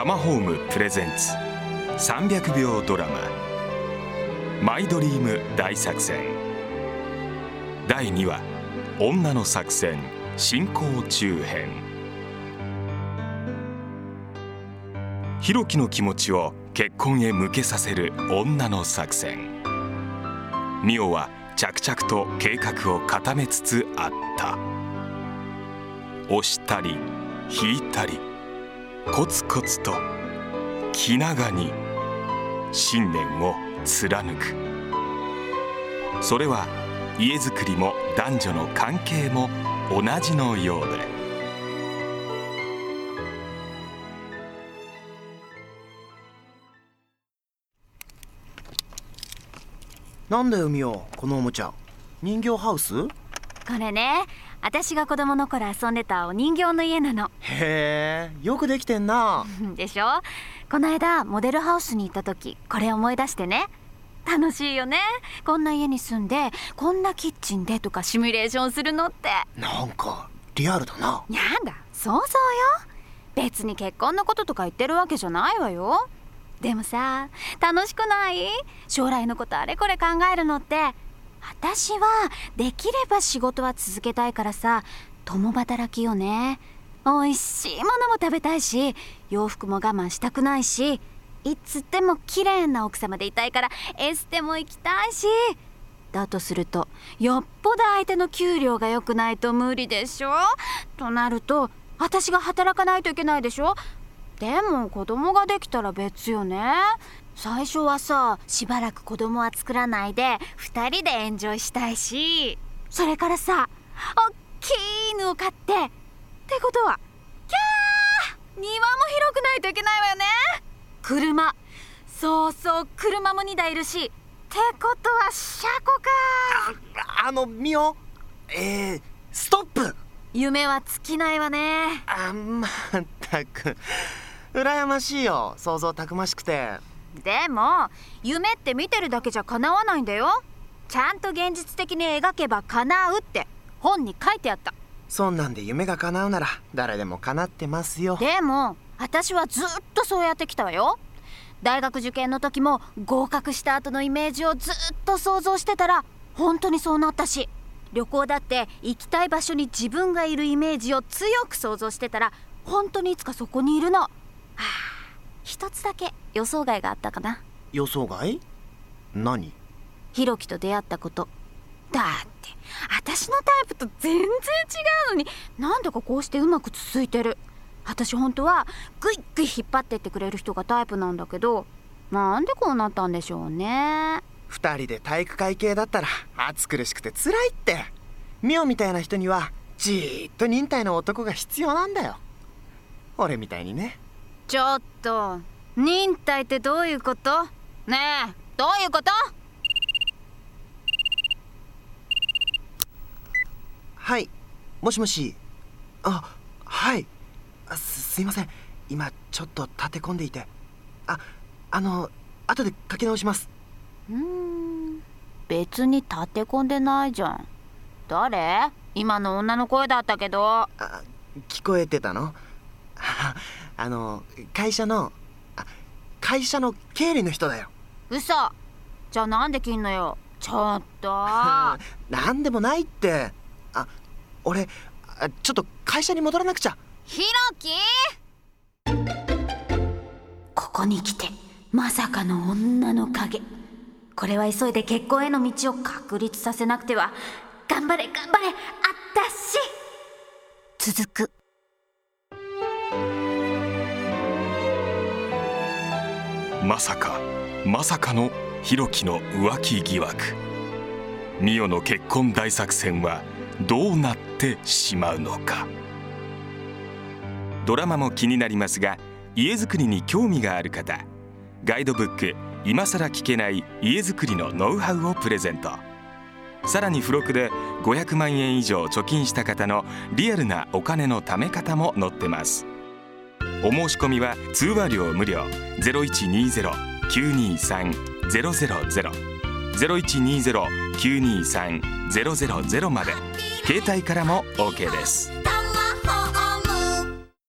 タマホームプレゼンツ300秒ドラマ「マイドリーム大作戦」第2話「女の作戦進行中編」ひろきの気持ちを結婚へ向けさせる女の作戦ミオは着々と計画を固めつつあった。押したり引いたりコツコツと気長に信念を貫く。それは家づくりも男女の関係も同じのようで。なんだよミオこのおもちゃ。人形ハウス？これね私が子供の頃遊んでたお人形の家なの。へえよくできてんな。でしょ？この間モデルハウスに行った時これ思い出してね。楽しいよね。こんな家に住んでこんなキッチンでとかシミュレーションするのって。なんかリアルだな。やだ想像よ。別に結婚のこととか言ってるわけじゃないわよ。でもさ楽しくない？将来のことあれこれ考えるのって私はできれば仕事は続けたいからさ共働きよね。美味しいものも食べたいし洋服も我慢したくないしいつでも綺麗な奥様でいたいからエステも行きたいし。だとするとよっぽど相手の給料が良くないと無理でしょ？となると私が働かないといけないでしょ？でも子供ができたら別よね。最初はさしばらく子供は作らないで2人でエンジョイしたいしそれからさおっきい犬を飼ってってことはキャー!庭も広くないといけないわよね!車。そうそう車も2台いるしってことは車庫か!ああのミオ？えー、ストップ!夢は尽きないわね。あまったく。羨ましいよ。想像たくましくてでも夢って見てるだけじゃ叶わないんだよ。ちゃんと現実的に描けば叶うって。本に書いてあった。そんなんで夢が叶うなら誰でも叶ってますよ。でも私はずっとそうやってきたわよ。大学受験の時も合格した後のイメージをずっと想像してたら本当にそうなったし。旅行だって行きたい場所に自分がいるイメージを強く想像してたら本当にいつかそこにいるの。はあ一つだけ予想外があったかな。予想外？何？ひろきと出会ったこと。だって私のタイプと全然違うのになんだかこうしてうまく続いてる。私本当はグイグイ引っ張ってってくれる人がタイプなんだけどなんでこうなったんでしょうね。二人で体育会系だったら暑苦しくて辛いって。ミオみたいな人にはじーっと忍耐の男が必要なんだよ。俺みたいにねちょっと。忍耐ってどういうこと？ねえどういうこと？はい。もしもし。あはい。あすすいません。今ちょっと立て込んでいて。ああの後で書き直します。うーん。別に立て込んでないじゃん。誰？今の女の声だったけど。あ聞こえてたの？あの会社のあ会社の経理の人だよ。嘘。じゃあなんで切んのよ。ちょっと。なんでもないって。あ俺あちょっと会社に戻らなくちゃ。ひろき？ここに来てまさかの女の影。これは急いで結婚への道を確立させなくては。頑張れ頑張れあったし。続くまさかまさかのひろきの浮気疑惑。ミオの結婚大作戦はどうなってしまうのか。ドラマも気になりますが家づくりに興味がある方ガイドブック「今さら聞けない家づくりのノウハウ」をプレゼント。さらに付録で500万円以上貯金した方のリアルなお金の貯め方も載ってます。お申し込みは通話料無料。0120-923-000 0120-923-000まで。携帯からも OK です。楽